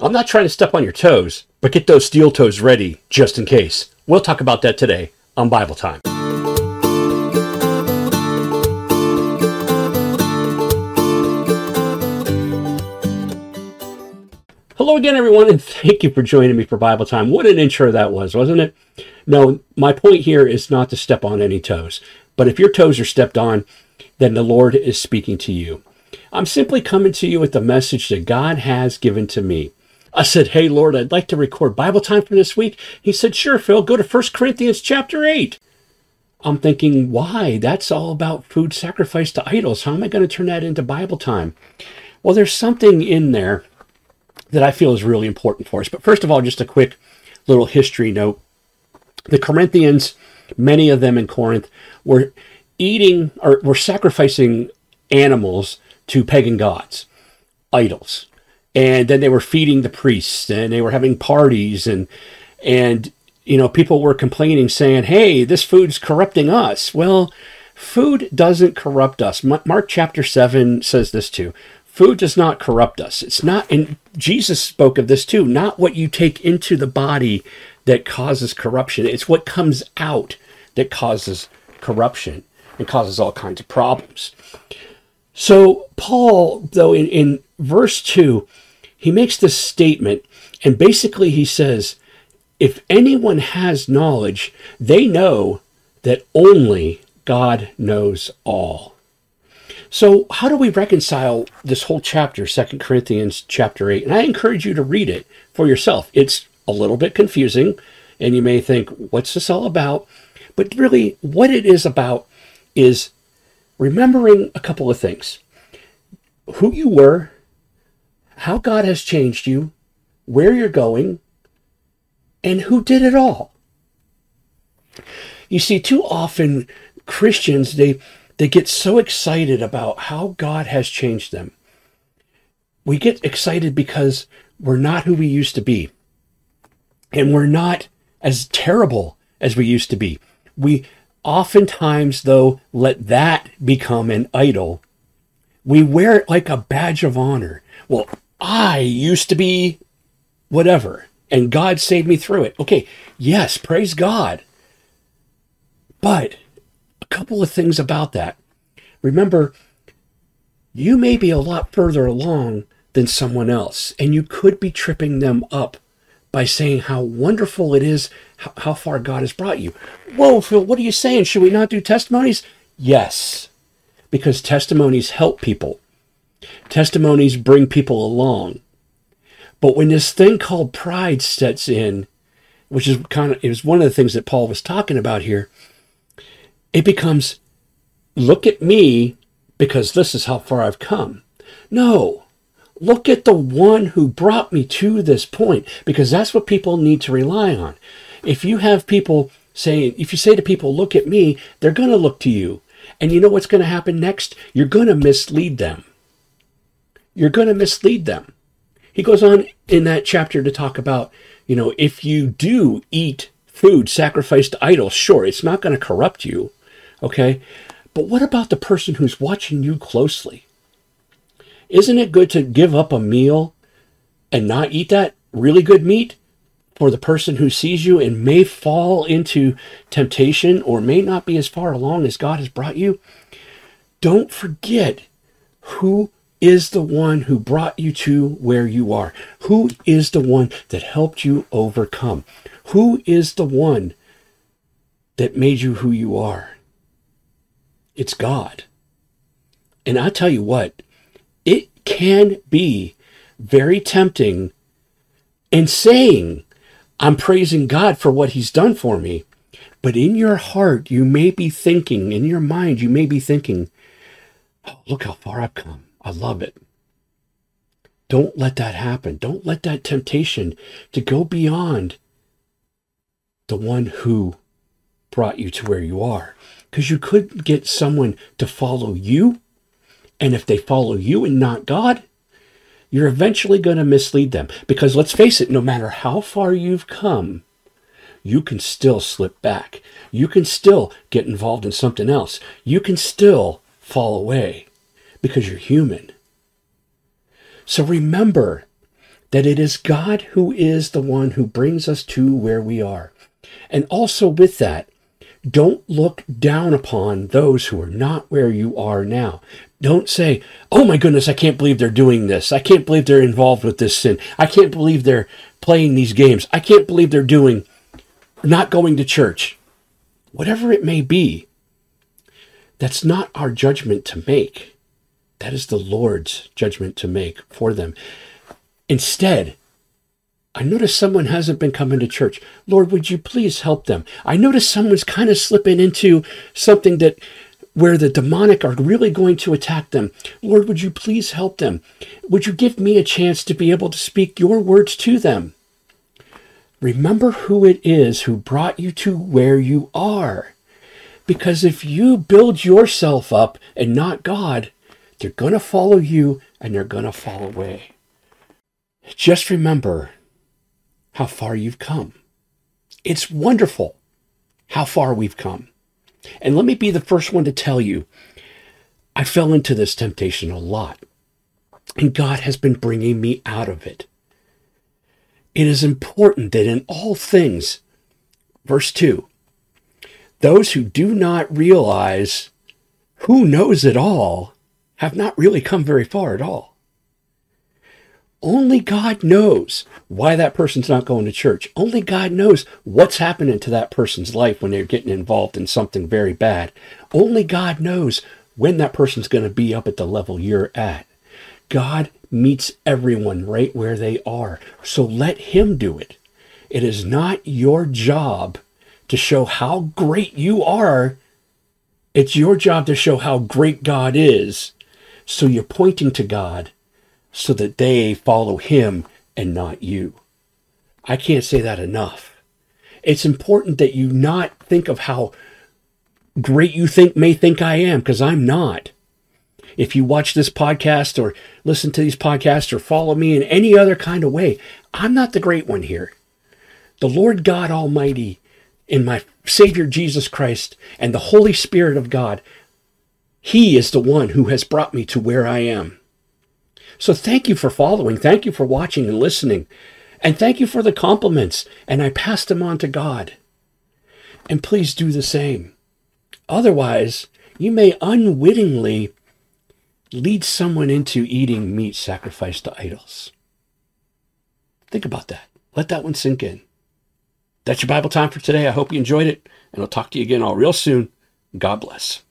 I'm not trying to step on your toes, but get those steel toes ready just in case. We'll talk about that today on Bible Time. Hello again, everyone, and thank you for joining me for Bible Time. What an intro that was, wasn't it? No, my point here is not to step on any toes, but if your toes are stepped on, then the Lord is speaking to you. I'm simply coming to you with the message that God has given to me. I said, Hey, Lord, I'd like to record Bible time for this week. He said, Sure, Phil, go to 1 Corinthians chapter 8. I'm thinking, why? That's all about food sacrifice to idols. How am I going to turn that into Bible time? Well, there's something in there that I feel is really important for us. But first of all, just a quick little history note. The Corinthians, many of them in Corinth, were eating or were sacrificing animals to pagan gods, idols. And then they were feeding the priests and they were having parties and and you know people were complaining saying, "Hey, this food's corrupting us." Well, food doesn't corrupt us. Mark chapter 7 says this too. Food does not corrupt us. It's not, and Jesus spoke of this too, not what you take into the body that causes corruption. It's what comes out that causes corruption and causes all kinds of problems. So, Paul, though, in, in verse 2, he makes this statement, and basically he says, if anyone has knowledge, they know that only God knows all. So, how do we reconcile this whole chapter, Second Corinthians chapter 8? And I encourage you to read it for yourself. It's a little bit confusing, and you may think, what's this all about? But really, what it is about is remembering a couple of things who you were, how God has changed you, where you're going, and who did it all. You see, too often Christians, they they get so excited about how God has changed them. We get excited because we're not who we used to be. And we're not as terrible as we used to be. We oftentimes, though, let that become an idol. We wear it like a badge of honor. Well, I used to be whatever, and God saved me through it. Okay, yes, praise God. But a couple of things about that. Remember, you may be a lot further along than someone else, and you could be tripping them up by saying how wonderful it is, how, far God has brought you. Whoa, Phil, what are you saying? Should we not do testimonies? Yes, because testimonies help people. Testimonies bring people along. But when this thing called pride sets in, which is kind of, it was one of the things that Paul was talking about here, it becomes look at me because this is how far I've come. No, look at the one who brought me to this point because that's what people need to rely on. If you have people saying, if you say to people, look at me, they're going to look to you. And you know what's going to happen next? You're going to mislead them. You're going to mislead them. He goes on in that chapter to talk about, you know, if you do eat food sacrificed to idols, sure, it's not going to corrupt you. Okay? But what about the person who's watching you closely? Isn't it good to give up a meal and not eat that really good meat for the person who sees you and may fall into temptation or may not be as far along as God has brought you? Don't forget who is the one who brought you to where you are? Who is the one that helped you overcome? Who is the one that made you who you are? It's God. And I tell you what, it can be very tempting in saying, I'm praising God for what He's done for me. But in your heart, you may be thinking, in your mind, you may be thinking, oh, look how far I've come. I love it. Don't let that happen. Don't let that temptation to go beyond the one who brought you to where you are because you could get someone to follow you. And if they follow you and not God, you're eventually going to mislead them. Because let's face it, no matter how far you've come, you can still slip back. You can still get involved in something else. You can still fall away because you're human. So remember that it is God who is the one who brings us to where we are. And also with that, don't look down upon those who are not where you are now. Don't say, oh my goodness, I can't believe they're doing this. I can't believe they're involved with this sin. I can't believe they're playing these games. I can't believe they're doing, not going to church. Whatever it may be, that's not our judgment to make. That is the Lord's judgment to make for them. Instead, I notice someone hasn't been coming to church. Lord, would you please help them? I notice someone's kind of slipping into something that where the demonic are really going to attack them. Lord, would you please help them? Would you give me a chance to be able to speak your words to them? Remember who it is who brought you to where you are. Because if you build yourself up and not God, they're going to follow you and they're going to fall away. Just remember how far you've come. It's wonderful how far we've come. And let me be the first one to tell you, I fell into this temptation a lot, and God has been bringing me out of it. It is important that in all things, verse 2, those who do not realize who knows it all have not really come very far at all. Only God knows why that person's not going to church. Only God knows what's happening to that person's life when they're getting involved in something very bad. Only God knows when that person's going to be up at the level you're at. God meets everyone right where they are. So let Him do it. It is not your job to show how great you are. It's your job to show how great God is. So you're pointing to God so that they follow him and not you. I can't say that enough. It's important that you not think of how great you think may think I am, because I'm not. If you watch this podcast or listen to these podcasts or follow me in any other kind of way, I'm not the great one here. The Lord God Almighty in my Savior Jesus Christ and the Holy Spirit of God, He is the one who has brought me to where I am. So thank you for following. Thank you for watching and listening. And thank you for the compliments. And I pass them on to God. And please do the same. Otherwise, you may unwittingly lead someone into eating meat sacrificed to idols. Think about that. Let that one sink in. That's your Bible time for today. I hope you enjoyed it, and I'll talk to you again all real soon. God bless.